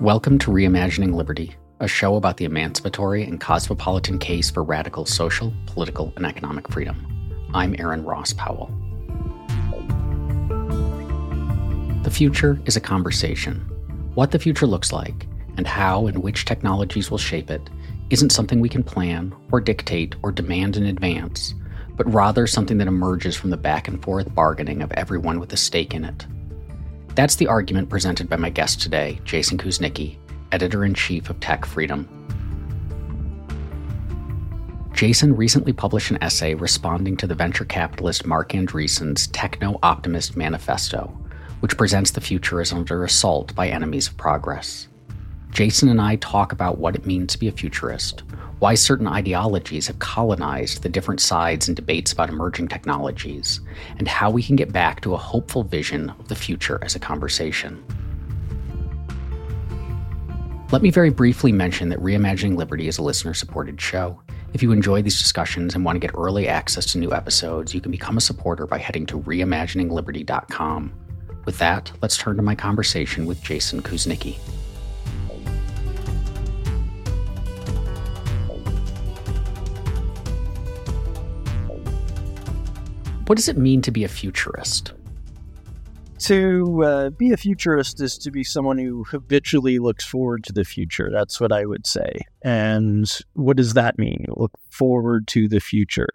Welcome to Reimagining Liberty, a show about the emancipatory and cosmopolitan case for radical social, political, and economic freedom. I'm Aaron Ross Powell. The future is a conversation. What the future looks like, and how and which technologies will shape it, isn't something we can plan or dictate or demand in advance, but rather something that emerges from the back and forth bargaining of everyone with a stake in it. That's the argument presented by my guest today, Jason Kuznicki, editor in chief of TechFreedom. Jason recently published an essay responding to the venture capitalist Marc Andreessen's Techno Optimist Manifesto, which presents the future as under assault by enemies of progress. Jason and I talk about what it means to be a futurist, why certain ideologies have colonized the different sides and debates about emerging technologies, and how we can get back to a hopeful vision of the future as a conversation. Let me very briefly mention that Reimagining Liberty is a listener supported show. If you enjoy these discussions and want to get early access to new episodes, you can become a supporter by heading to reimaginingliberty.com. With that, let's turn to my conversation with Jason Kuznicki. What does it mean to be a futurist? To uh, be a futurist is to be someone who habitually looks forward to the future. That's what I would say. And what does that mean? Look forward to the future.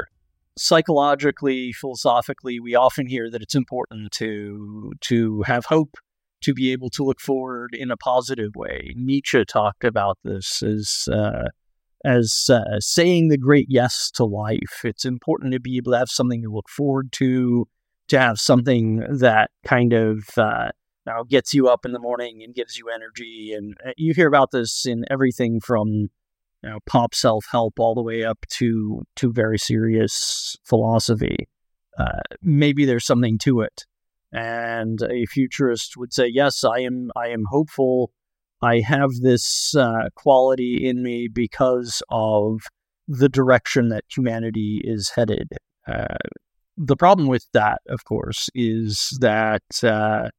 Psychologically, philosophically, we often hear that it's important to to have hope, to be able to look forward in a positive way. Nietzsche talked about this as uh, as uh, saying the great yes to life. It's important to be able to have something to look forward to, to have something that kind of uh, gets you up in the morning and gives you energy. And uh, you hear about this in everything from you know pop self help all the way up to to very serious philosophy. Uh, maybe there's something to it. And a futurist would say, "Yes, I am. I am hopeful I have this uh, quality in me because of the direction that humanity is headed. Uh, the problem with that, of course, is that uh,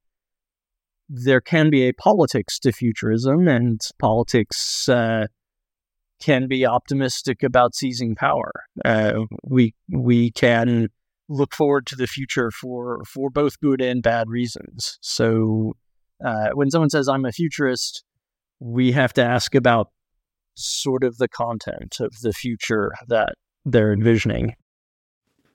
there can be a politics to futurism, and politics uh, can be optimistic about seizing power. Uh, we we can look forward to the future for for both good and bad reasons. So uh, when someone says I'm a futurist, we have to ask about sort of the content of the future that they're envisioning.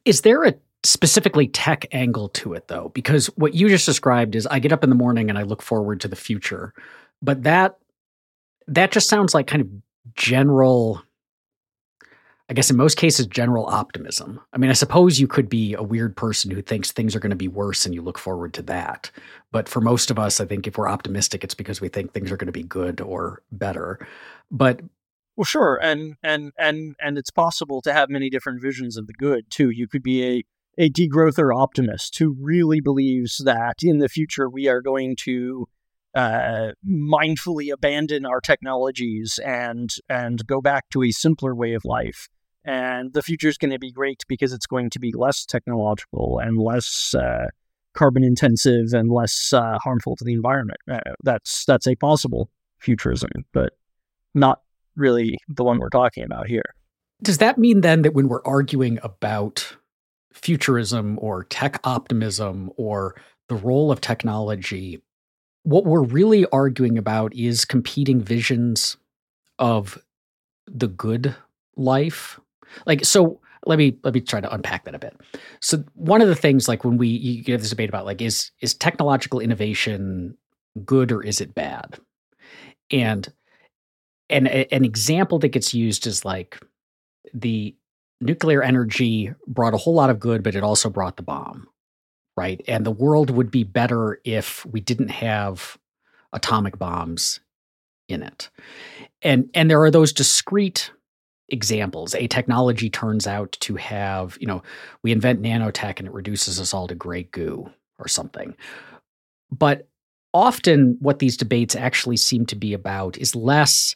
Is there a specifically tech angle to it though? Because what you just described is I get up in the morning and I look forward to the future. But that that just sounds like kind of general I guess in most cases, general optimism. I mean, I suppose you could be a weird person who thinks things are going to be worse and you look forward to that. But for most of us, I think if we're optimistic, it's because we think things are going to be good or better. But well, sure, and and and and it's possible to have many different visions of the good too. You could be a a degrowther optimist who really believes that in the future we are going to uh, mindfully abandon our technologies and and go back to a simpler way of life and the future is going to be great because it's going to be less technological and less uh, carbon intensive and less uh, harmful to the environment. Uh, that's that's a possible futurism, but not really the one we're talking about here. Does that mean then that when we're arguing about futurism or tech optimism or the role of technology, what we're really arguing about is competing visions of the good life like so let me let me try to unpack that a bit. So one of the things like when we you get this debate about like is is technological innovation good or is it bad? And and an example that gets used is like the nuclear energy brought a whole lot of good but it also brought the bomb, right? And the world would be better if we didn't have atomic bombs in it. And and there are those discrete examples. A technology turns out to have, you know, we invent nanotech and it reduces us all to gray goo or something. But often what these debates actually seem to be about is less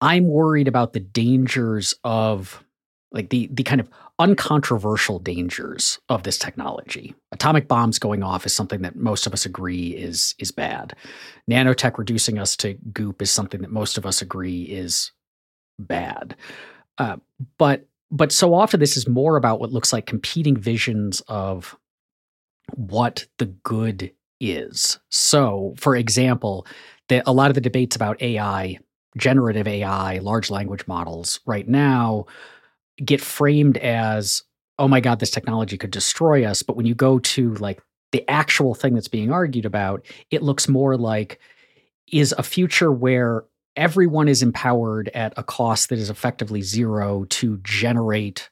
I'm worried about the dangers of like the the kind of uncontroversial dangers of this technology. Atomic bombs going off is something that most of us agree is is bad. Nanotech reducing us to goop is something that most of us agree is bad. Uh, but but so often this is more about what looks like competing visions of what the good is. So, for example, the, a lot of the debates about AI, generative AI, large language models right now get framed as, oh my God, this technology could destroy us. But when you go to like the actual thing that's being argued about, it looks more like is a future where everyone is empowered at a cost that is effectively zero to generate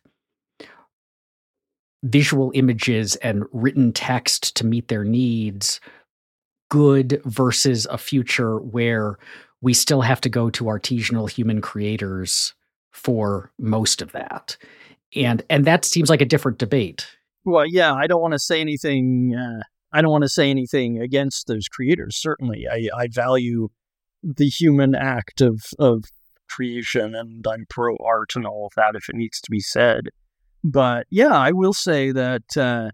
visual images and written text to meet their needs good versus a future where we still have to go to artisanal human creators for most of that. And and that seems like a different debate. Well yeah i don't want to say anything uh, i don't want to say anything against those creators certainly. I i value the human act of of creation and i'm pro art and all of that if it needs to be said but yeah, I will say that uh,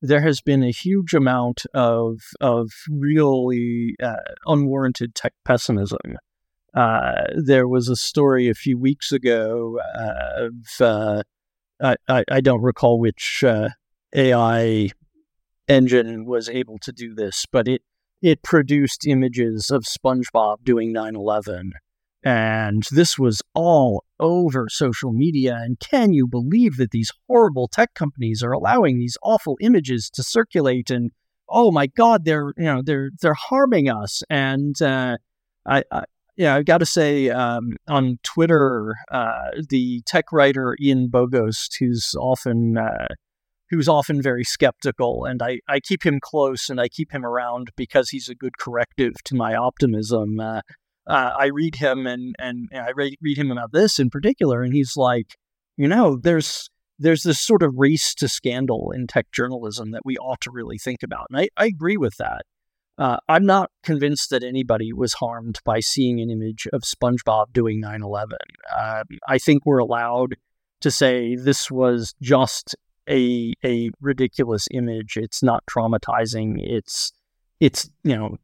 there has been a huge amount of of really uh, unwarranted tech pessimism. Uh, there was a story a few weeks ago of uh, I, I, I don't recall which uh, AI engine was able to do this, but it it produced images of SpongeBob doing 9/11 and this was all over social media. And can you believe that these horrible tech companies are allowing these awful images to circulate? And oh my God, they're you know they're they're harming us. And uh, I, I yeah, I've got to say um, on Twitter, uh, the tech writer Ian Bogost, who's often uh, who's often very skeptical, and I, I keep him close and I keep him around because he's a good corrective to my optimism. Uh, uh, I read him and, and, and I read, read him about this in particular, and he's like, you know, there's there's this sort of race to scandal in tech journalism that we ought to really think about, and I, I agree with that. Uh, I'm not convinced that anybody was harmed by seeing an image of SpongeBob doing 9 11. Uh, I think we're allowed to say this was just a, a ridiculous image. It's not traumatizing. It's, it's, you know,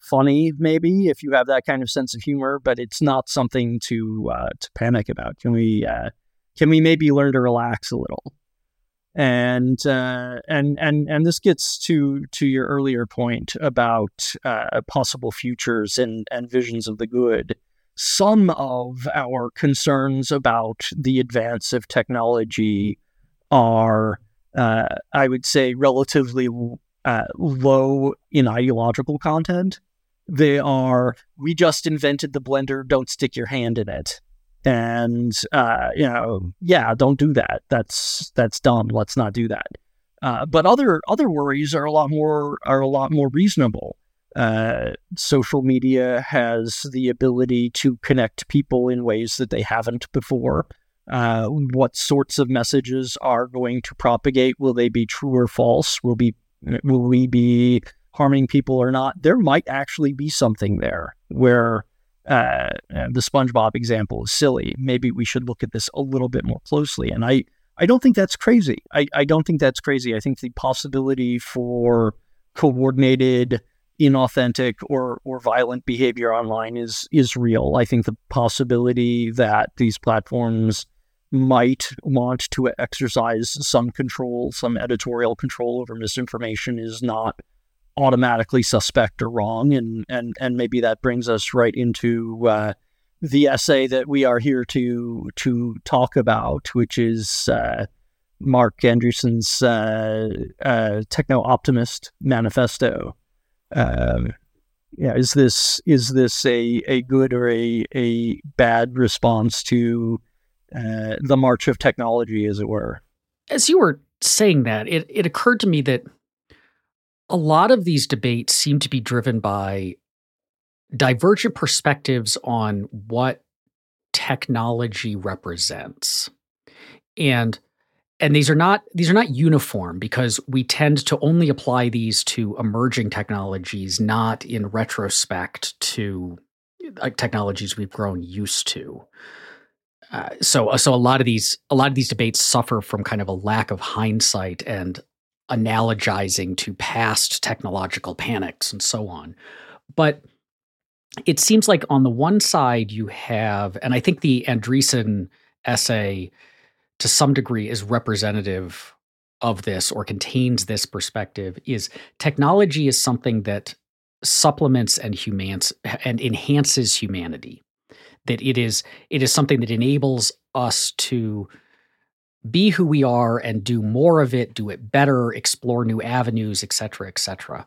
funny, maybe if you have that kind of sense of humor, but it's not something to uh, to panic about. Can we uh, can we maybe learn to relax a little? And uh, and and and this gets to to your earlier point about uh, possible futures and and visions of the good. Some of our concerns about the advance of technology are, uh, I would say, relatively uh, low in ideological content. They are, we just invented the blender, don't stick your hand in it. And, uh, you know, yeah, don't do that. That's, that's dumb. Let's not do that. Uh, but other, other worries are a lot more, are a lot more reasonable. Uh, social media has the ability to connect people in ways that they haven't before. Uh, what sorts of messages are going to propagate? Will they be true or false? Will be will we be harming people or not, there might actually be something there where uh, the SpongeBob example is silly. Maybe we should look at this a little bit more closely. And I, I don't think that's crazy. I, I don't think that's crazy. I think the possibility for coordinated, inauthentic, or or violent behavior online is is real. I think the possibility that these platforms might want to exercise some control, some editorial control over misinformation is not automatically suspect or wrong, and and and maybe that brings us right into uh, the essay that we are here to to talk about, which is uh, Marc Andreessen's uh, uh Techno Optimist Manifesto. Um, yeah, is this is this a, a good or a a bad response to uh, the march of technology, as it were? As you were saying that, it it occurred to me that a lot of these debates seem to be driven by divergent perspectives on what technology represents. And and these are not these are not uniform because we tend to only apply these to emerging technologies not in retrospect to like technologies we've grown used to uh, so so a lot of these a lot of these debates suffer from kind of a lack of hindsight and analogizing to past technological panics and so on. But it seems like on the one side you have, and I think the Andreessen essay to some degree is representative of this or contains this perspective is technology is something that supplements and humans and enhances humanity that it is it is something that enables us to be who we are and do more of it do it better explore new avenues et cetera et cetera.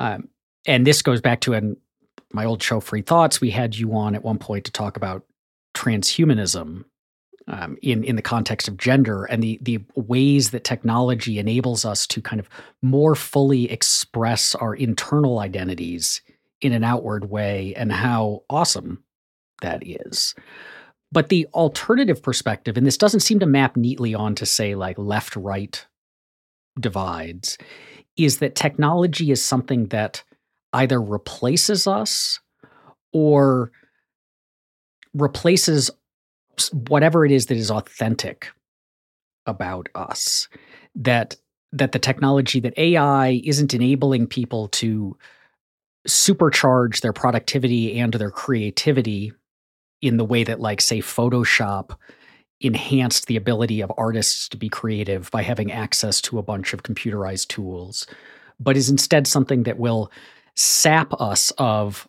Um, and this goes back to an my old show free thoughts we had you on at one point to talk about transhumanism um, in in the context of gender and the the ways that technology enables us to kind of more fully express our internal identities in an outward way and how awesome that is. But the alternative perspective, and this doesn't seem to map neatly onto say like left right divides, is that technology is something that either replaces us or replaces whatever it is that is authentic about us that that the technology that AI isn't enabling people to supercharge their productivity and their creativity in the way that like say Photoshop enhanced the ability of artists to be creative by having access to a bunch of computerized tools but is instead something that will sap us of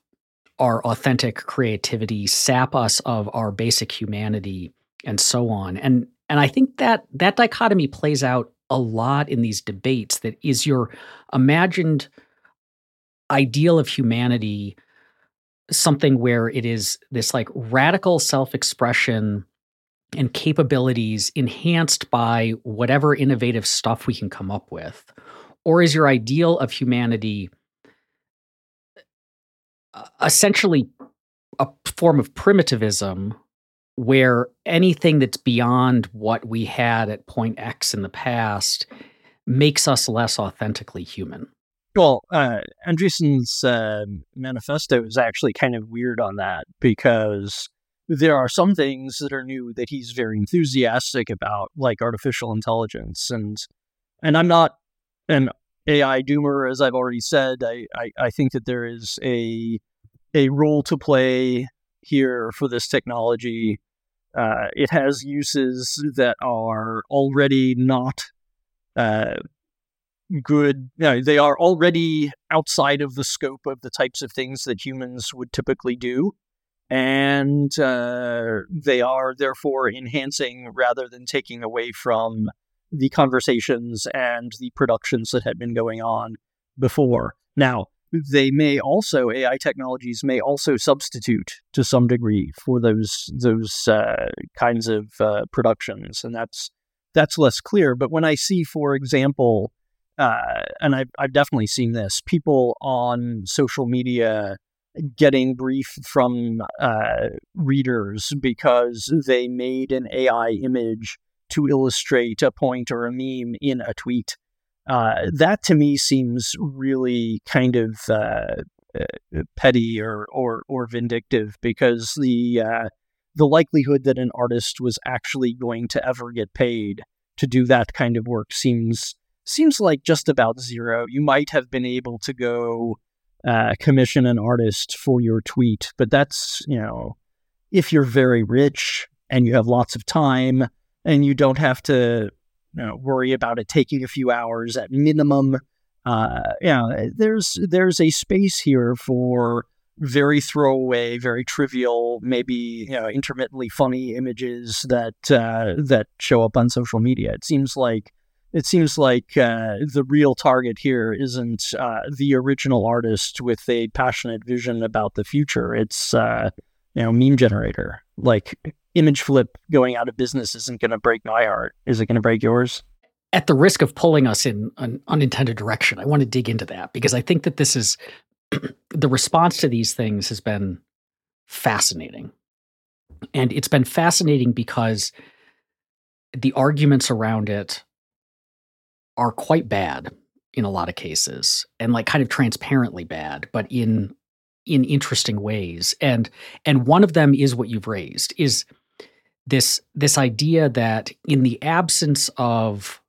our authentic creativity, sap us of our basic humanity, and so on. And and I think that that dichotomy plays out a lot in these debates. That is your imagined ideal of humanity something where it is this like radical self-expression and capabilities enhanced by whatever innovative stuff we can come up with or is your ideal of humanity essentially a form of primitivism where anything that's beyond what we had at point X in the past makes us less authentically human. Well, uh, Andreessen's uh, manifesto is actually kind of weird on that because there are some things that are new that he's very enthusiastic about, like artificial intelligence, and and I'm not an AI doomer, as I've already said. I, I, I think that there is a a role to play here for this technology. Uh, it has uses that are already not uh, good. You know, they are already outside of the scope of the types of things that humans would typically do. And uh, they are therefore enhancing rather than taking away from the conversations and the productions that had been going on before. Now, they may also AI technologies may also substitute to some degree for those those uh, kinds of uh, productions, and that's that's less clear. But when I see, for example, uh, and I've I've definitely seen this, people on social media getting brief from uh, readers because they made an AI image to illustrate a point or a meme in a tweet. Uh, that to me seems really kind of uh, uh, petty or, or or vindictive because the uh, the likelihood that an artist was actually going to ever get paid to do that kind of work seems seems like just about zero. You might have been able to go uh, commission an artist for your tweet, but that's you know if you're very rich and you have lots of time and you don't have to you know, worry about it taking a few hours at minimum. Uh, yeah, there's there's a space here for very throwaway, very trivial, maybe you know, intermittently funny images that uh, that show up on social media. It seems like it seems like uh, the real target here isn't uh, the original artist with a passionate vision about the future. It's uh, you know meme generator like Imgflip going out of business isn't going to break my heart. Is it going to break yours? At the risk of pulling us in an unintended direction, I want to dig into that because I think that this is the response to these things has been fascinating. And it's been fascinating because the arguments around it are quite bad in a lot of cases and like kind of transparently bad, but in in interesting ways. And and one of them is what you've raised is this this idea that in the absence of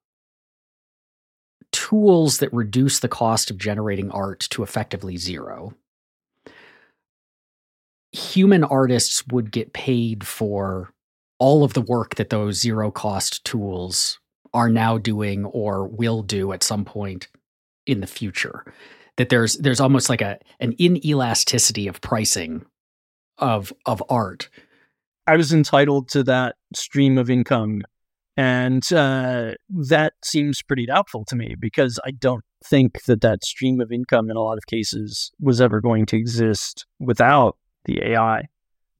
tools that reduce the cost of generating art to effectively zero human artists would get paid for all of the work that those zero cost tools are now doing or will do at some point in the future that there's there's almost like a an inelasticity of pricing of of art. I was entitled to that stream of income and uh, that seems pretty doubtful to me because i don't think that that stream of income in a lot of cases was ever going to exist without the ai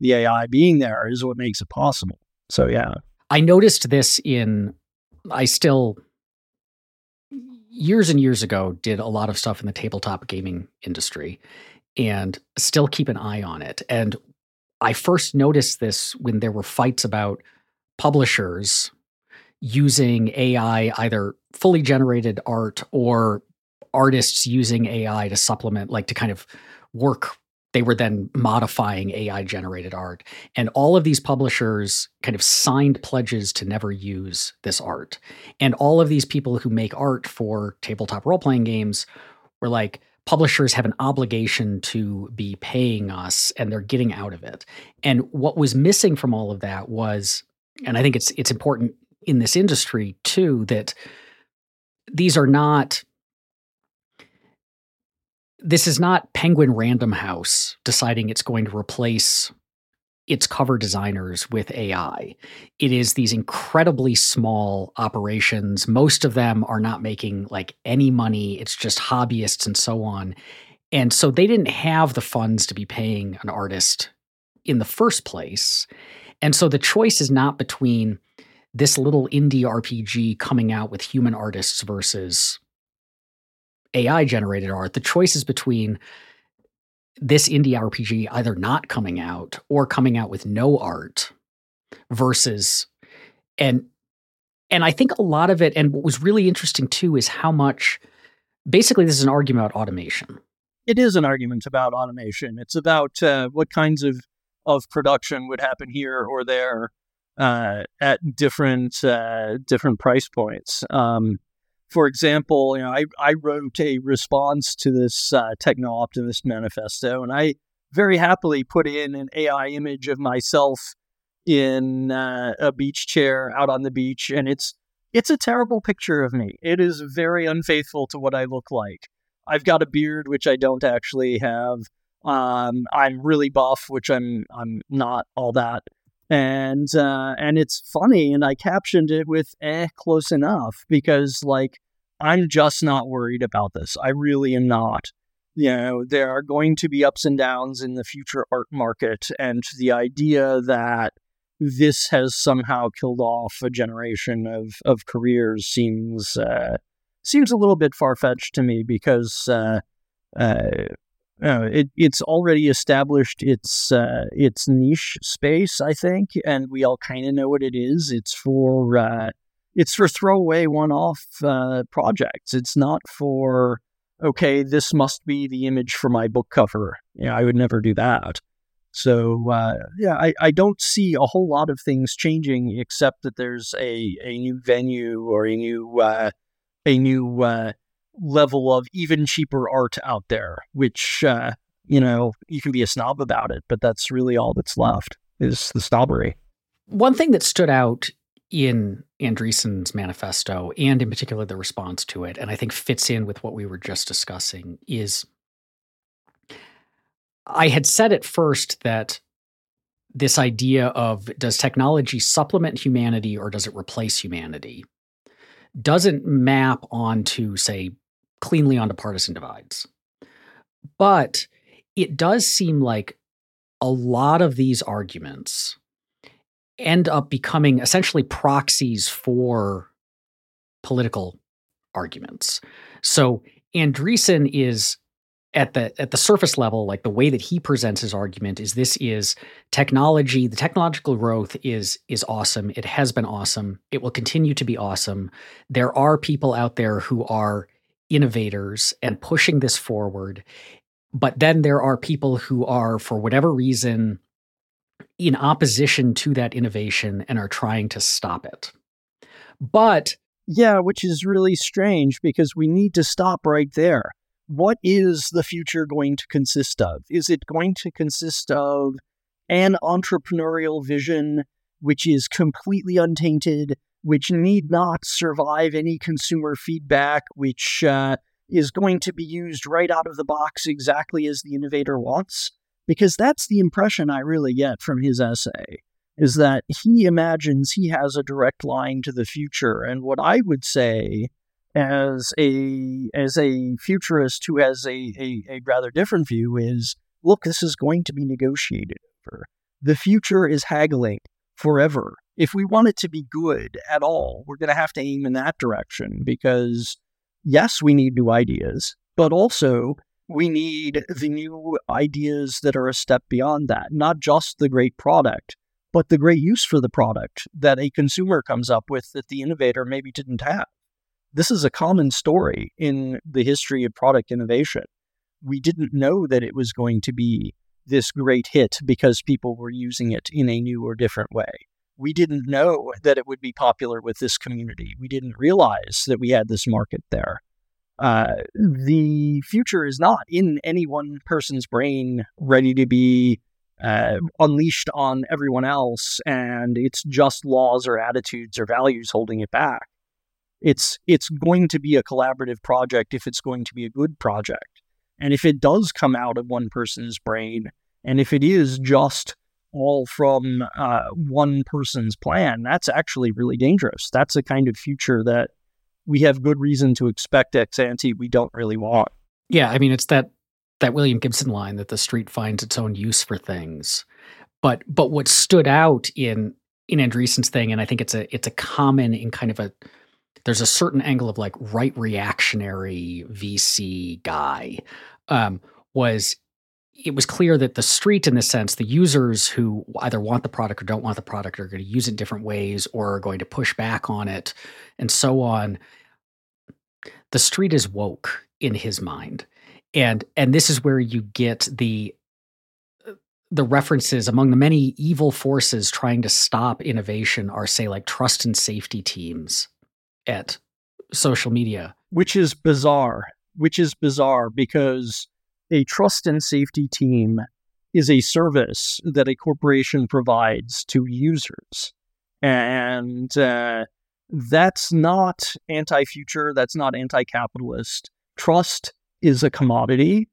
the ai being there is what makes it possible. So yeah. I noticed this in i still years and years ago did a lot of stuff in the tabletop gaming industry and still keep an eye on it. And I first noticed this when there were fights about publishers using AI, either fully generated art or artists using AI to supplement, like to kind of work they were then modifying AI generated art. And all of these publishers kind of signed pledges to never use this art. And all of these people who make art for tabletop role playing games were like, publishers have an obligation to be paying us and they're getting out of it. And what was missing from all of that was, and I think it's it's important in this industry too, that these are not this is not Penguin Random House deciding it's going to replace its cover designers with AI. It is these incredibly small operations. Most of them are not making like any money. It's just hobbyists and so on. And so they didn't have the funds to be paying an artist in the first place. And so the choice is not between this little indie RPG coming out with human artists versus AI generated art, the choices between this indie RPG either not coming out or coming out with no art versus and and I think a lot of it and what was really interesting too is how much basically this is an argument about automation. It is an argument about automation. It's about uh, what kinds of of production would happen here or there uh, at different uh, different price points. Um, for example, you know, I, I wrote a response to this uh, Techno Optimist manifesto, and I very happily put in an AI image of myself in uh, a beach chair out on the beach, and it's it's a terrible picture of me. It is very unfaithful to what I look like. I've got a beard, which I don't actually have. Um, I'm really buff, which I'm I'm not all that and uh, and it's funny and i captioned it with eh close enough because like i'm just not worried about this i really am not. You know there are going to be ups and downs in the future art market and the idea that this has somehow killed off a generation of of careers seems uh, seems a little bit far fetched to me because uh, uh, it, it's already established its uh, its niche space, I think, and we all kind of know what it is. It's for uh, it's for throwaway one-off uh, projects. It's not for okay, this must be the image for my book cover. Yeah, I would never do that. So uh, yeah, I, I don't see a whole lot of things changing except that there's a, a new venue or a new a new level of even cheaper art out there, which, uh, you know, you can be a snob about it, but that's really all that's left is the snobbery. One thing that stood out in Andreessen's manifesto, and in particular the response to it, and I think fits in with what we were just discussing, is I had said at first that this idea of does technology supplement humanity or does it replace humanity doesn't map onto, say, cleanly onto partisan divides. But it does seem like a lot of these arguments end up becoming essentially proxies for political arguments. So Andreessen is at the at the surface level like the way that he presents his argument is this is technology the technological growth is is awesome it has been awesome it will continue to be awesome there are people out there who are innovators and pushing this forward. But then there are people who are, for whatever reason, in opposition to that innovation and are trying to stop it. But yeah, which is really strange because we need to stop right there. What is the future going to consist of? Is it going to consist of an entrepreneurial vision which is completely untainted, which need not survive any consumer feedback, which uh, is going to be used right out of the box exactly as the innovator wants? Because that's the impression I really get from his essay is that he imagines he has a direct line to the future. And what I would say as a as a futurist who has a, a, a rather different view is look, this is going to be negotiated over. The future is haggling forever. If we want it to be good at all, we're going to have to aim in that direction because, yes, we need new ideas, but also we need the new ideas that are a step beyond that, not just the great product, but the great use for the product that a consumer comes up with that the innovator maybe didn't have. This is a common story in the history of product innovation. We didn't know that it was going to be this great hit because people were using it in a new or different way. We didn't know that it would be popular with this community. We didn't realize that we had this market there. Uh, the future is not in any one person's brain ready to be uh, unleashed on everyone else, and it's just laws or attitudes or values holding it back. It's it's going to be a collaborative project if it's going to be a good project, and if it does come out of one person's brain, and if it is just all from uh, one person's plan, that's actually really dangerous. That's a kind of future that we have good reason to expect ex ante we don't really want. Yeah, I mean, it's that that William Gibson line that the street finds its own use for things. But but what stood out in in Andreessen's thing, and I think it's a it's a common in kind of a there's a certain angle of like right reactionary VC guy um, was it was clear that the street, in the sense, the users who either want the product or don't want the product are going to use it different ways or are going to push back on it and so on. The street is woke in his mind and and this is where you get the the references among the many evil forces trying to stop innovation are say like trust and safety teams at social media which is bizarre which is bizarre because a trust and safety team is a service that a corporation provides to users and uh, that's not anti-future that's not anti-capitalist trust is a commodity.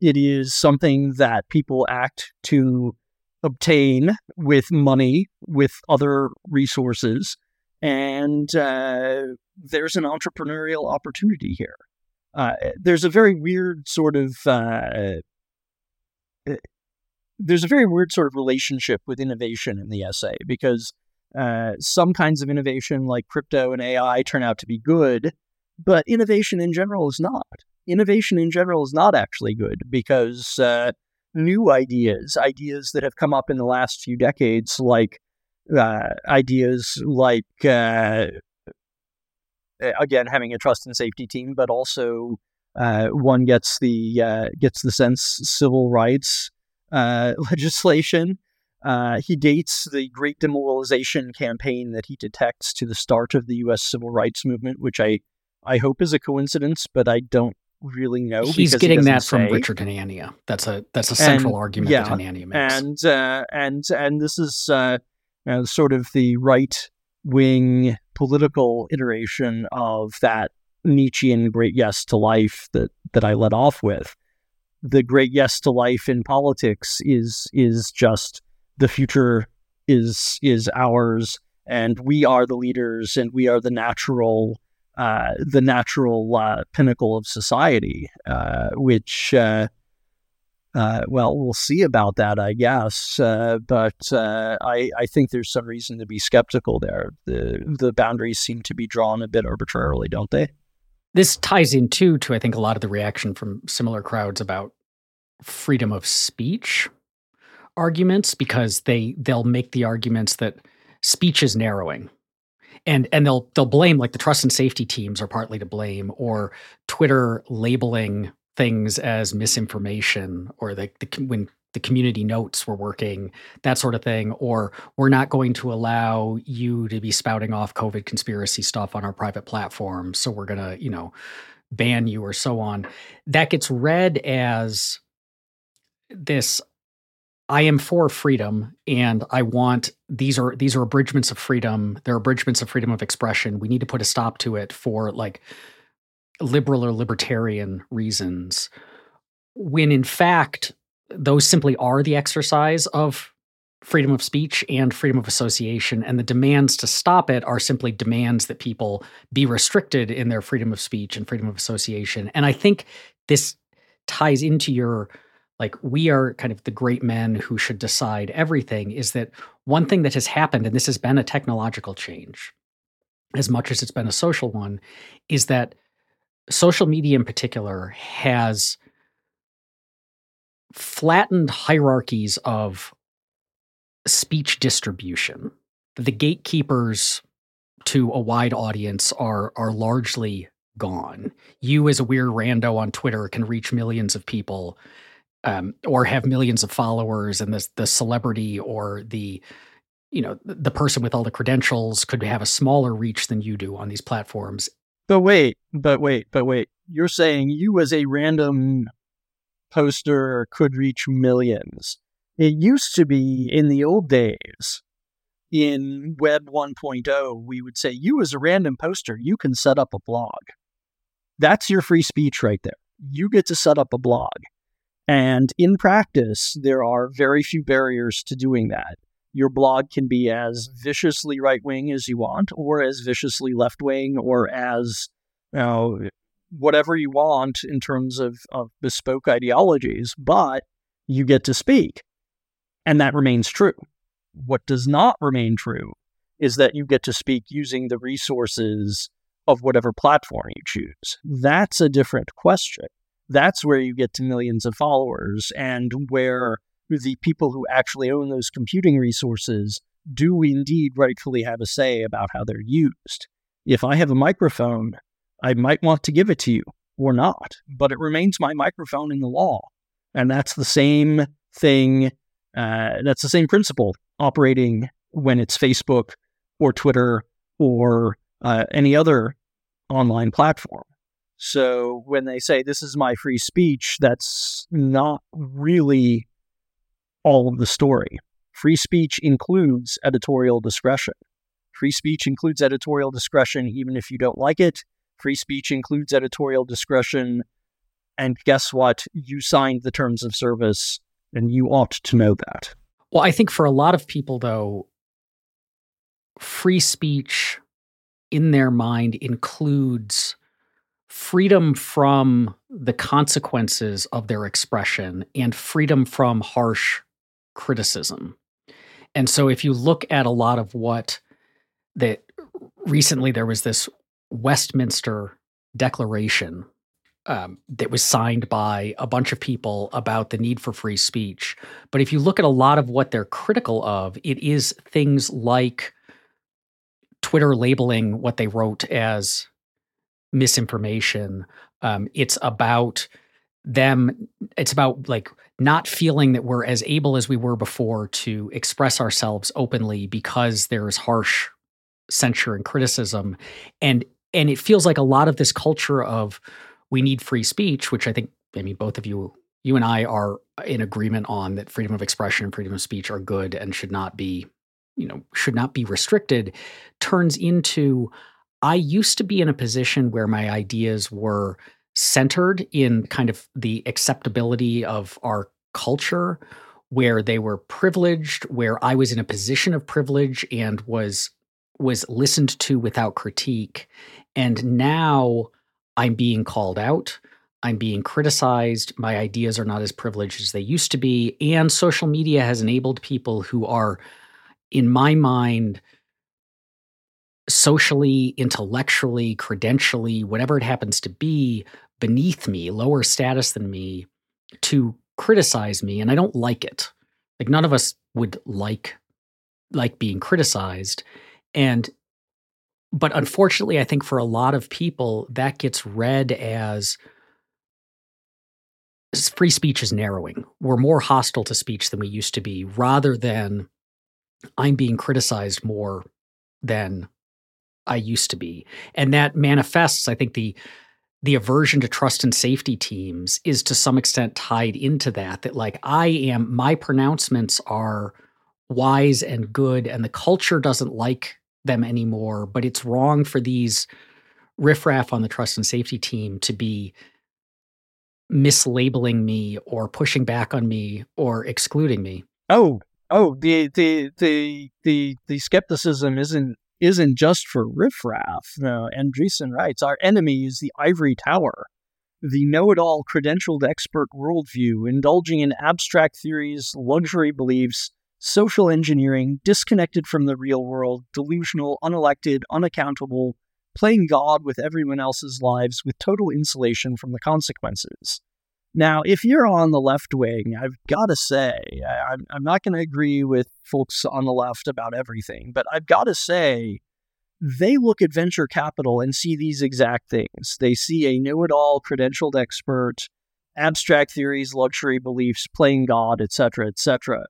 It is something that people act to obtain with money, with other resources. And uh, there's an entrepreneurial opportunity here. Uh, there's a very weird sort of uh, uh there's a very weird sort of relationship with innovation in the essay because uh, some kinds of innovation like crypto and AI turn out to be good, but innovation in general is not innovation in general is not actually good because uh, new ideas, ideas that have come up in the last few decades, like uh, ideas like, uh, again, having a trust and safety team, but also uh, one gets the uh, gets the sense civil rights uh, legislation. he dates the Great Demoralization campaign that he detects to the start of the U.S. civil rights movement, which I I hope is a coincidence, but I don't really know. He's getting he that from say. Richard Hanania. That's a that's a central and, argument yeah, that Hanania makes. And uh, and and this is uh, uh, sort of the right wing political iteration of that Nietzschean great yes to life that that I led off with. The great yes to life in politics is is just the future is is ours and we are the leaders and we are the natural uh, the natural uh, pinnacle of society, uh, which, uh, uh, well, we'll see about that, I guess. but I, I think there's some reason to be skeptical there. The, the boundaries seem to be drawn a bit arbitrarily, don't they? This ties in too to I think a lot of the reaction from similar crowds about freedom of speech arguments because they they'll make the arguments that speech is narrowing and and they'll they'll blame like the trust and safety teams are partly to blame or twitter labeling things as misinformation or the, the when the community notes were working, that sort of thing, or we're not going to allow you to be spouting off COVID conspiracy stuff on our private platform. So we're going to, you know, ban you or so on. That gets read as this I am for freedom and I want these are these are abridgments of freedom. They're abridgments of freedom of expression. We need to put a stop to it for like liberal or libertarian reasons. When in fact, those simply are the exercise of freedom of speech and freedom of association. And the demands to stop it are simply demands that people be restricted in their freedom of speech and freedom of association. And I think this ties into your like we are kind of the great men who should decide everything is that one thing that has happened and this has been a technological change as much as it's been a social one is that social media in particular has flattened hierarchies of speech distribution. The gatekeepers to a wide audience are are largely gone. You as a weird rando on Twitter can reach millions of people um, or have millions of followers and the the celebrity or the you know the person with all the credentials could have a smaller reach than you do on these platforms. But wait, but wait, but wait. You're saying you as a random poster could reach millions. It used to be in the old days, in Web 1.0, we would say, you as a random poster, you can set up a blog. That's your free speech right there. You get to set up a blog. And in practice, there are very few barriers to doing that. Your blog can be as viciously right wing as you want, or as viciously left wing, or as you know, whatever you want in terms of, of bespoke ideologies, but you get to speak. And that remains true. What does not remain true is that you get to speak using the resources of whatever platform you choose. That's a different question. That's where you get to millions of followers and where the people who actually own those computing resources do indeed rightfully have a say about how they're used. If I have a microphone I might want to give it to you or not, but it remains my microphone in the law. And that's the same thing. Uh, that's the same principle operating when it's Facebook or Twitter or uh, any other online platform. So when they say this is my free speech, that's not really all of the story. Free speech includes editorial discretion. Free speech includes editorial discretion even if you don't like it, Free speech includes editorial discretion. And guess what? You signed the terms of service and you ought to know that. Well, I think for a lot of people, though, free speech in their mind includes freedom from the consequences of their expression and freedom from harsh criticism. And so if you look at a lot of what that recently there was this Westminster Declaration um, that was signed by a bunch of people about the need for free speech. But if you look at a lot of what they're critical of, it is things like Twitter labeling what they wrote as misinformation. Um, it's about them, it's about like not feeling that we're as able as we were before to express ourselves openly because there's harsh censure and criticism. And and it feels like a lot of this culture of we need free speech, which I think, I mean, both of you, you and I are in agreement on that freedom of expression and freedom of speech are good and should not be, you know, should not be restricted, turns into I used to be in a position where my ideas were centered in kind of the acceptability of our culture, where they were privileged, where I was in a position of privilege and was was listened to without critique and now I'm being called out. I'm being criticized. My ideas are not as privileged as they used to be. And social media has enabled people who are, in my mind, socially, intellectually, credentially, whatever it happens to be, beneath me, lower status than me, to criticize me. And I don't like it. Like none of us would like like being criticized. And but unfortunately, I think for a lot of people, that gets read as free speech is narrowing. We're more hostile to speech than we used to be, rather than I'm being criticized more than I used to be. And that manifests, I think, the the aversion to trust and safety teams is to some extent tied into that. That like I am my pronouncements are wise and good, and the culture doesn't like them anymore, but it's wrong for these riffraff on the trust and safety team to be mislabeling me or pushing back on me or excluding me. Oh, oh, the the the the the skepticism isn't isn't just for riffraff. No, Andreessen writes, our enemy is the ivory tower, the know-it-all credentialed expert worldview, indulging in abstract theories, luxury beliefs, social engineering, disconnected from the real world, delusional, unelected, unaccountable, playing God with everyone else's lives with total insulation from the consequences. Now, if you're on the left wing, I've got to say, I, am not going to agree with folks on the left about everything, but I've got to say, they look at venture capital and see these exact things. They see a know it all credentialed expert, abstract theories, luxury beliefs, playing God, etc., etc.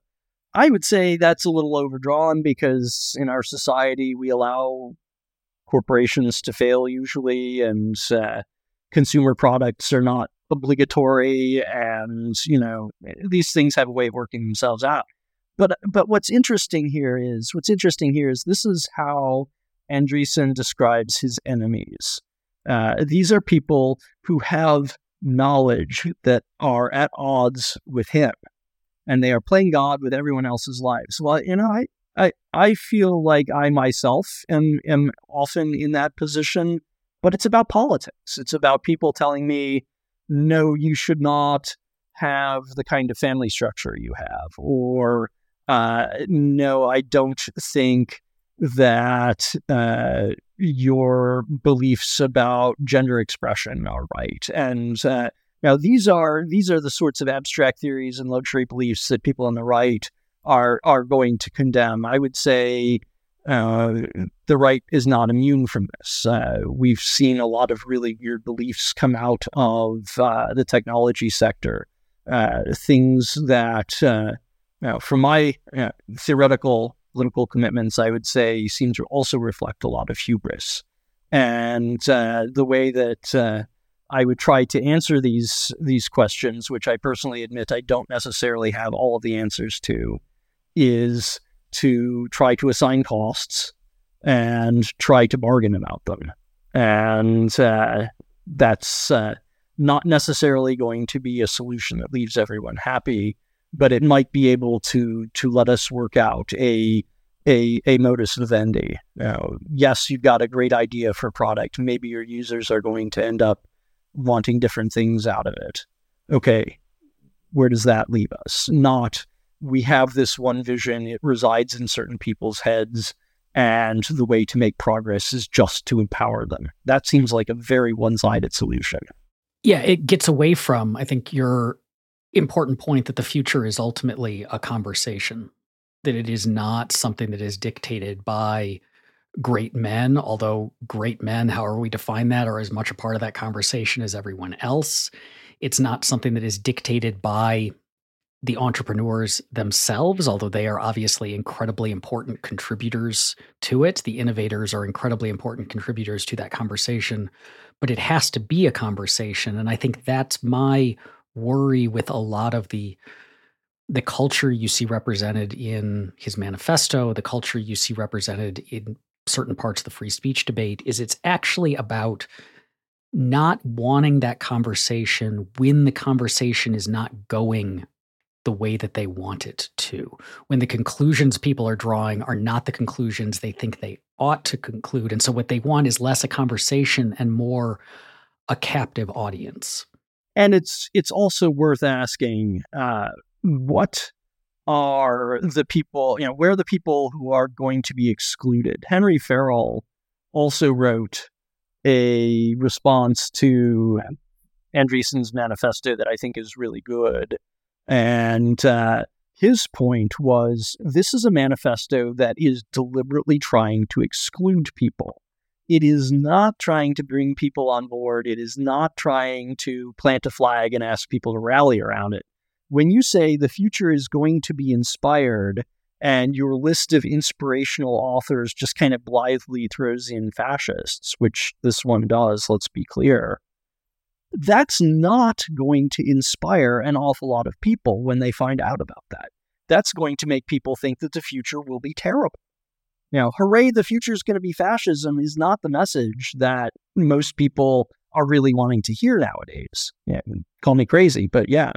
I would say that's a little overdrawn because in our society, we allow corporations to fail usually, and uh, consumer products are not obligatory, and you know these things have a way of working themselves out. But but what's interesting here is what's interesting here is this is how Andreessen describes his enemies. Uh, these are people who have knowledge that are at odds with him, and they are playing God with everyone else's lives. Well, you know, I I, I feel like I myself am, am often in that position, but it's about politics. It's about people telling me, no, you should not have the kind of family structure you have, or uh, no, I don't think that uh, your beliefs about gender expression are right. And uh, now these are these are the sorts of abstract theories and luxury beliefs that people on the right are are going to condemn. I would say uh, the right is not immune from this. Uh, we've seen a lot of really weird beliefs come out of uh, the technology sector, uh, things that, uh, you know, from my theoretical political commitments, I would say seem to also reflect a lot of hubris. And the way that I would try to answer these these questions, which I personally admit I don't necessarily have all of the answers to, is to try to assign costs and try to bargain about them. And uh, that's uh, not necessarily going to be a solution that leaves everyone happy, but it might be able to to let us work out a a, a modus vivendi. Yes, you've got a great idea for product. Maybe your users are going to end up wanting different things out of it. Okay, where does that leave us? Not we have this one vision, it resides in certain people's heads, and the way to make progress is just to empower them. That seems like a very one sided solution. Yeah, it gets away from, I think, your important point that the future is ultimately a conversation, that it is not something that is dictated by great men, although great men, however we define that, are as much a part of that conversation as everyone else. It's not something that is dictated by the entrepreneurs themselves, although they are obviously incredibly important contributors to it. The innovators are incredibly important contributors to that conversation, but it has to be a conversation. And I think that's my worry with a lot of the the culture you see represented in his manifesto, the culture you see represented in certain parts of the free speech debate is it's actually about not wanting that conversation when the conversation is not going the way that they want it to. When the conclusions people are drawing are not the conclusions they think they ought to conclude. And so what they want is less a conversation and more a captive audience. And it's it's also worth asking uh, what are the people, you know, where are the people who are going to be excluded? Henry Farrell also wrote a response to Andreessen's manifesto that I think is really good. And uh, his point was this is a manifesto that is deliberately trying to exclude people. It is not trying to bring people on board. It is not trying to plant a flag and ask people to rally around it. When you say the future is going to be inspired and your list of inspirational authors just kind of blithely throws in fascists, which this one does, let's be clear, that's not going to inspire an awful lot of people when they find out about that. That's going to make people think that the future will be terrible. Now, hooray, the future is going to be fascism is not the message that most people are really wanting to hear nowadays. Yeah, call me crazy, but yeah.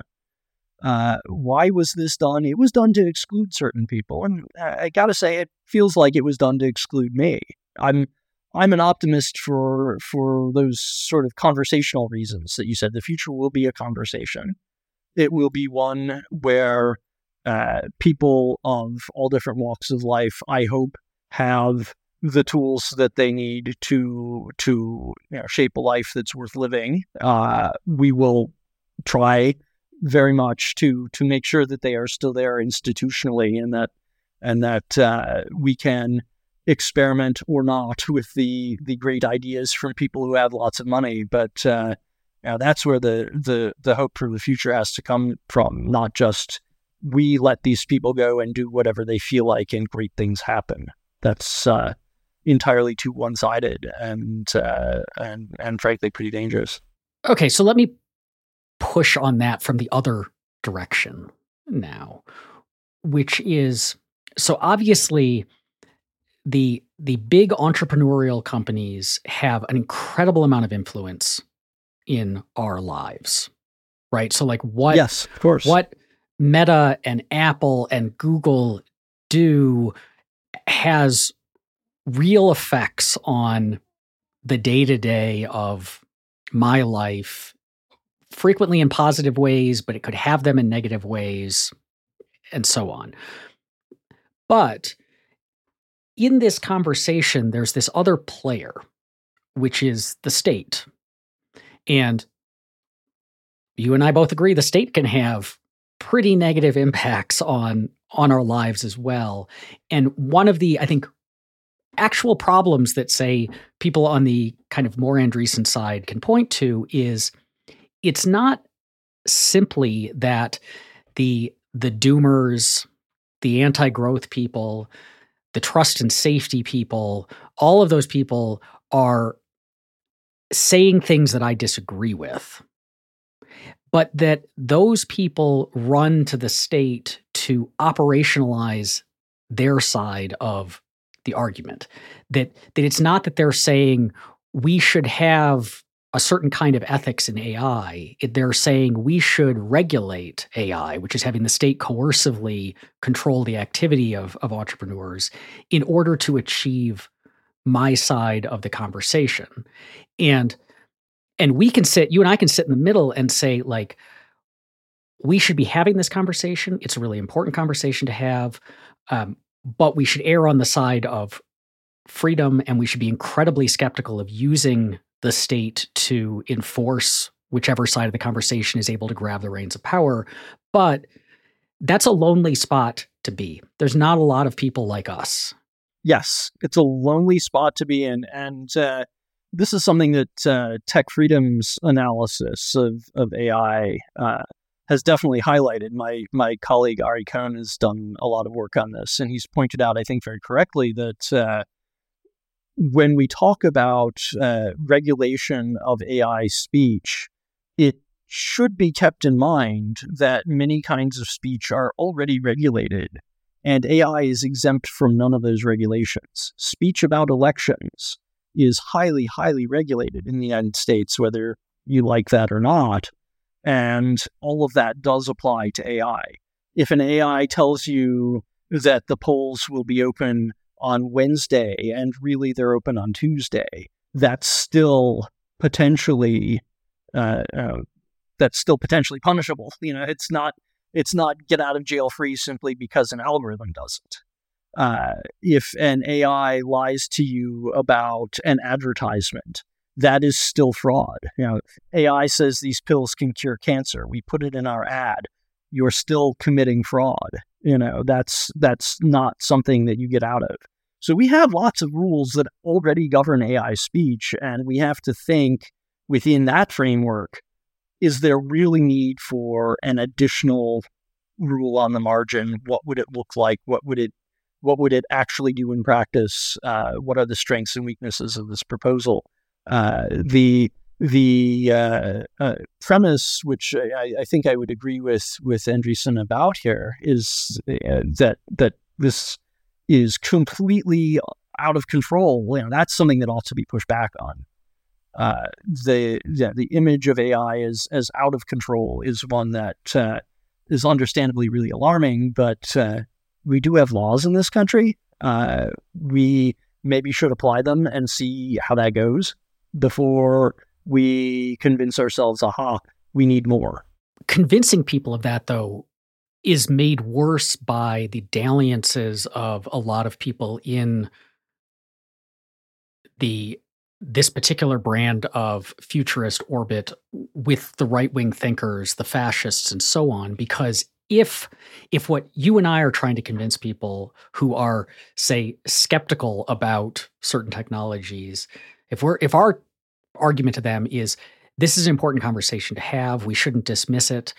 Uh, why was this done? It was done to exclude certain people, and I got to say, it feels like it was done to exclude me. I'm I'm an optimist for for those sort of conversational reasons that you said. The future will be a conversation. It will be one where uh, people of all different walks of life, I hope, have the tools that they need to to you know, shape a life that's worth living. Uh, we will try very much to to make sure that they are still there institutionally, and that and that uh, we can experiment or not with the the great ideas from people who have lots of money. But uh, you know, that's where the the the hope for the future has to come from, not just we let these people go and do whatever they feel like and great things happen. That's uh, entirely too one sided and uh, and and frankly pretty dangerous. Okay, so let me push on that from the other direction now, which is so obviously the the big entrepreneurial companies have an incredible amount of influence in our lives right? So like what yes of course. what meta and apple and google do has real effects on the day-to-day of my life frequently in positive ways but it could have them in negative ways and so on. But in this conversation, there's this other player, which is the state. And you and I both agree the state can have pretty negative impacts on on our lives as well. And one of the, I think, actual problems that say people on the kind of more Andreessen side can point to is it's not simply that the the doomers, the anti-growth people, the trust and safety people, all of those people are saying things that I disagree with. But that those people run to the state to operationalize their side of the argument. That that it's not that they're saying we should have a certain kind of ethics in AI. They're saying we should regulate AI, which is having the state coercively control the activity of, of entrepreneurs in order to achieve my side of the conversation. And and we can sit, you and I can sit in the middle and say, like, we should be having this conversation. It's a really important conversation to have. Um, but we should err on the side of freedom and we should be incredibly skeptical of using the state to enforce whichever side of the conversation is able to grab the reins of power. But that's a lonely spot to be. There's not a lot of people like us. Yes, it's a lonely spot to be in. And uh, this is something that uh, TechFreedom's analysis of, of AI uh, has definitely highlighted. My, my colleague Ari Cohn has done a lot of work on this, and he's pointed out, I think very correctly, that uh, when we talk about uh, regulation of AI speech, it should be kept in mind that many kinds of speech are already regulated, and AI is exempt from none of those regulations. Speech about elections is highly, highly regulated in the United States, whether you like that or not. And all of that does apply to AI. If an AI tells you that the polls will be open on Wednesday and really they're open on Tuesday, that's still potentially uh, uh, that's still potentially punishable. You know, it's not it's not get out of jail free simply because an algorithm does it. Uh, if an AI lies to you about an advertisement, that is still fraud. You know, AI says these pills can cure cancer. We put it in our ad. You're still committing fraud. You know, that's that's not something that you get out of. So we have lots of rules that already govern AI speech, and we have to think within that framework is there really need for an additional rule on the margin? What would it look like? What would it what would it actually do in practice? Uh, what are the strengths and weaknesses of this proposal? Uh, the the uh, uh premise, which I, I, think I would agree with with Andreessen about here, is uh, that that this is completely out of control. You know, that's something that ought to be pushed back on. Uh, the yeah, the image of AI as as out of control is one that is understandably really alarming, but we do have laws in this country. Uh, we maybe should apply them and see how that goes before we convince ourselves, aha, we need more. Convincing people of that, though, is made worse by the dalliances of a lot of people in the this particular brand of futurist orbit with the right wing thinkers, the fascists, and so on, because if if what you and I are trying to convince people who are say skeptical about certain technologies if we're if our argument to them is this is an important conversation to have. We shouldn't dismiss it.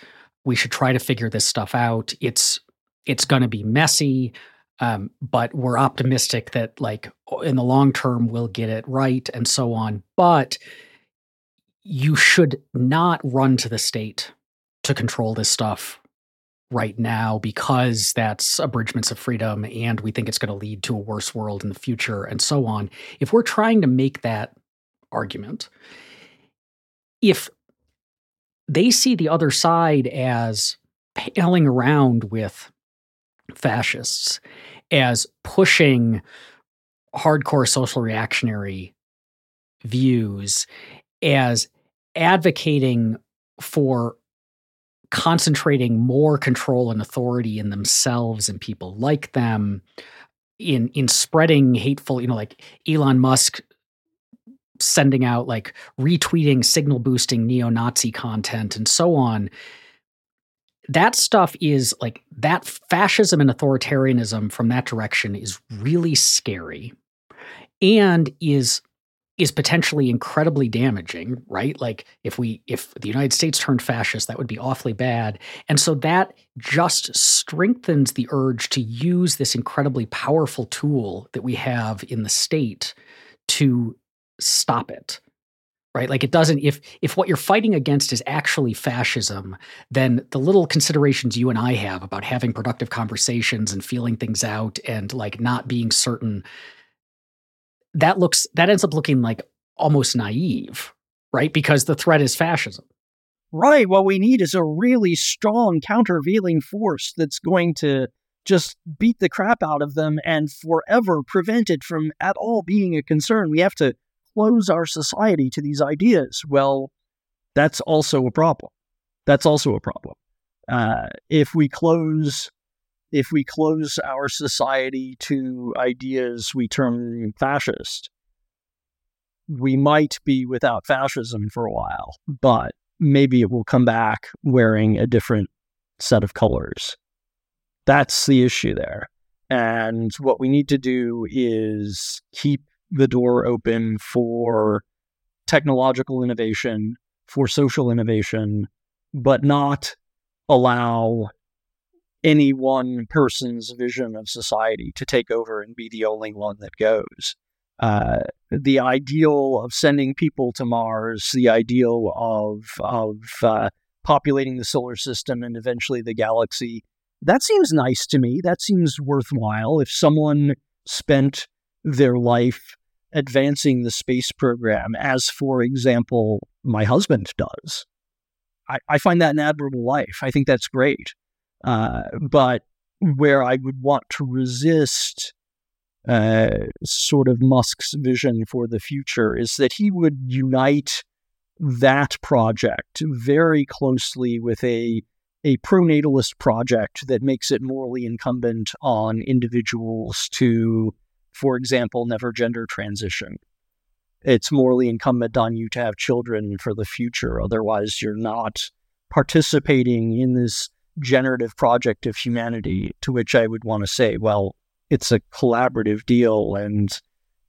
We should try to figure this stuff out. It's it's going to be messy um, but we're optimistic that like in the long term we'll get it right and so on. But you should not run to the state to control this stuff right now because that's abridgments of freedom and we think it's going to lead to a worse world in the future and so on. If we're trying to make that argument, if they see the other side as pailing around with fascists, as pushing hardcore social reactionary views, as advocating for concentrating more control and authority in themselves and people like them in in spreading hateful you know like Elon Musk sending out like retweeting signal boosting neo-nazi content and so on that stuff is like that fascism and authoritarianism from that direction is really scary and is is potentially incredibly damaging, right? Like if we if the United States turned fascist, that would be awfully bad. And so that just strengthens the urge to use this incredibly powerful tool that we have in the state to stop it. Right? Like it doesn't if if what you're fighting against is actually fascism, then the little considerations you and I have about having productive conversations and feeling things out and like not being certain that looks that ends up looking like almost naive, right? Because the threat is fascism. Right. What we need is a really strong countervailing force that's going to just beat the crap out of them and forever prevent it from at all being a concern. We have to close our society to these ideas. Well, that's also a problem. That's also a problem. Uh, if we close if we close our society to ideas we term fascist, we might be without fascism for a while, but maybe it will come back wearing a different set of colors. That's the issue there. And what we need to do is keep the door open for technological innovation, for social innovation, but not allow any one person's vision of society to take over and be the only one that goes. Uh, the ideal of sending people to Mars, the ideal of of uh, populating the solar system and eventually the galaxy, that seems nice to me. That seems worthwhile. If someone spent their life advancing the space program, as for example, my husband does, I, I find that an admirable life. I think that's great. Uh, but where I would want to resist uh, sort of Musk's vision for the future is that he would unite that project very closely with a a pronatalist project that makes it morally incumbent on individuals to, for example, never gender transition. It's morally incumbent on you to have children for the future. Otherwise, you're not participating in this generative project of humanity to which I would want to say, well, it's a collaborative deal and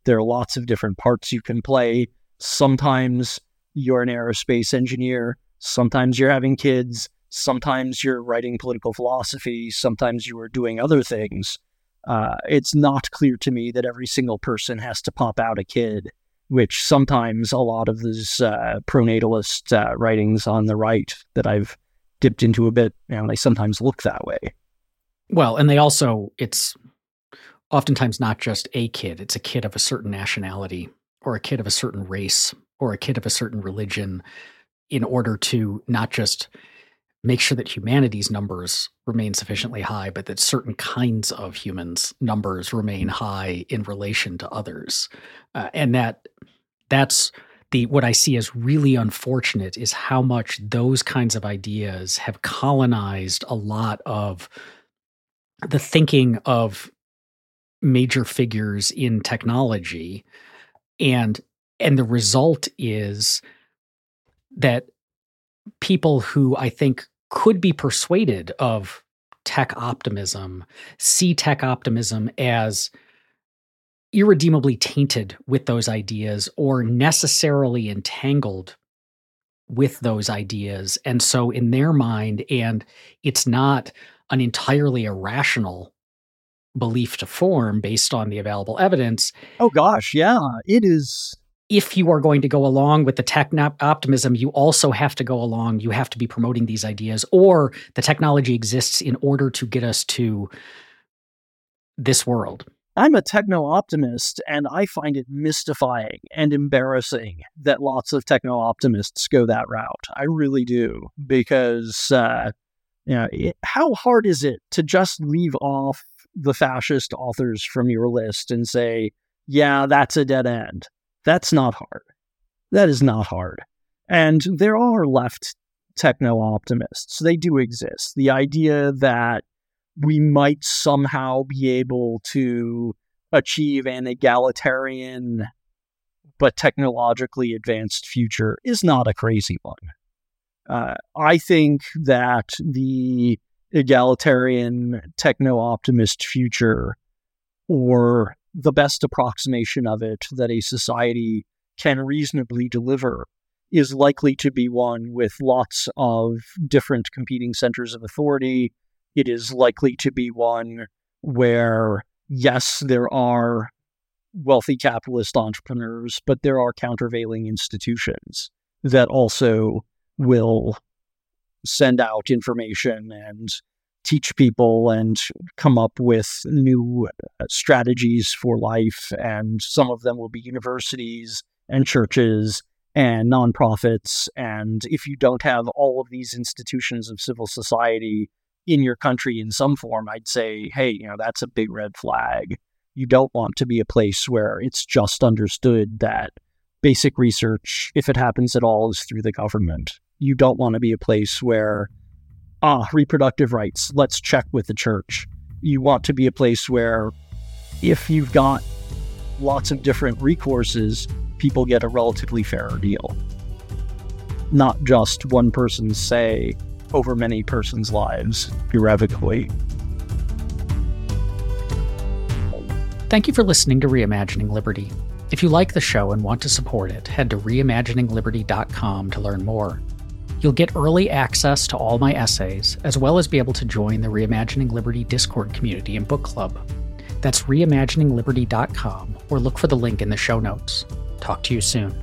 there are lots of different parts you can play. Sometimes you're an aerospace engineer, sometimes you're having kids, sometimes you're writing political philosophy, sometimes you are doing other things. Uh, it's not clear to me that every single person has to pop out a kid, which sometimes a lot of these uh, pronatalist uh, writings on the right that I've dipped into a bit, you know, they sometimes look that way. Well, and they also, it's oftentimes not just a kid, it's a kid of a certain nationality or a kid of a certain race or a kid of a certain religion in order to not just make sure that humanity's numbers remain sufficiently high, but that certain kinds of humans' numbers remain high in relation to others. Uh, and that that's the what I see as really unfortunate is how much those kinds of ideas have colonized a lot of the thinking of major figures in technology and and the result is that people who I think could be persuaded of tech optimism see tech optimism as irredeemably tainted with those ideas or necessarily entangled with those ideas. And so, in their mind, and it's not an entirely irrational belief to form based on the available evidence. Oh, gosh. Yeah. It is if you are going to go along with the tech optimism, you also have to go along. You have to be promoting these ideas, or the technology exists in order to get us to this world. I'm a techno optimist, and I find it mystifying and embarrassing that lots of techno optimists go that route. I really do, because uh, you know, it, how hard is it to just leave off the fascist authors from your list and say, "Yeah, that's a dead end." That's not hard. That is not hard. And there are left techno optimists. They do exist. The idea that we might somehow be able to achieve an egalitarian but technologically advanced future is not a crazy one. Uh, I think that the egalitarian techno optimist future or the best approximation of it that a society can reasonably deliver is likely to be one with lots of different competing centers of authority. It is likely to be one where, yes, there are wealthy capitalist entrepreneurs, but there are countervailing institutions that also will send out information and teach people and come up with new uh, strategies for life. And some of them will be universities and churches and nonprofits. And if you don't have all of these institutions of civil society in your country in some form, I'd say, hey, you know, that's a big red flag. You don't want to be a place where it's just understood that basic research, if it happens at all, is through the government. You don't want to be a place where ah, reproductive rights, let's check with the church. You want to be a place where if you've got lots of different recourses, people get a relatively fairer deal. Not just one person's say over many persons' lives irrevocably. Thank you for listening to Reimagining Liberty. If you like the show and want to support it, head to reimaginingliberty.com to learn more. You'll get early access to all my essays, as well as be able to join the Reimagining Liberty Discord community and book club. That's reimaginingliberty.com, or look for the link in the show notes. Talk to you soon.